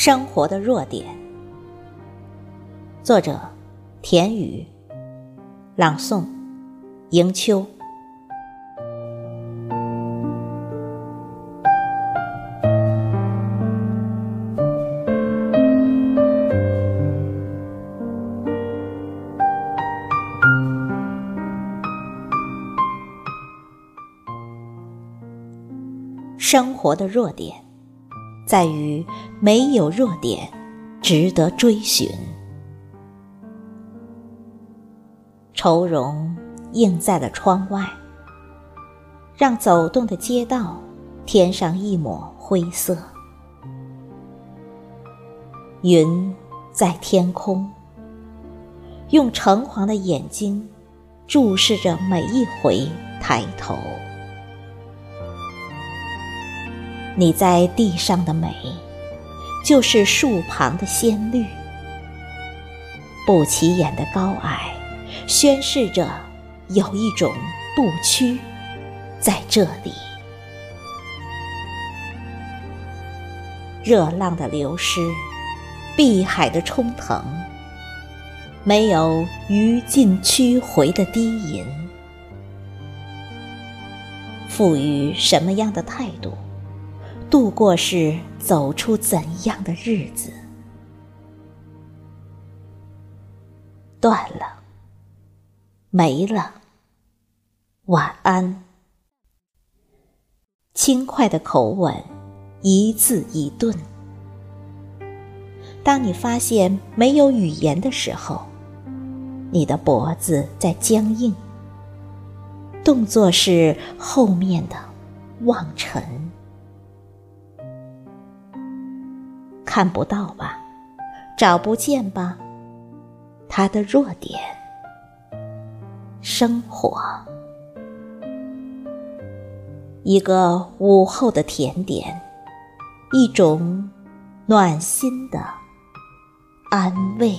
生活的弱点。作者：田雨。朗诵：迎秋。生活的弱点，在于没有弱点值得追寻。愁容映在了窗外，让走动的街道添上一抹灰色。云在天空，用橙黄的眼睛注视着每一回抬头。你在地上的美，就是树旁的鲜绿。不起眼的高矮，宣示着有一种不屈在这里。热浪的流失，碧海的冲腾，没有鱼尽曲回的低吟。赋予什么样的态度？度过是走出怎样的日子？断了，没了，晚安。轻快的口吻，一字一顿。当你发现没有语言的时候，你的脖子在僵硬，动作是后面的望尘。看不到吧，找不见吧，他的弱点。生活，一个午后的甜点，一种暖心的安慰。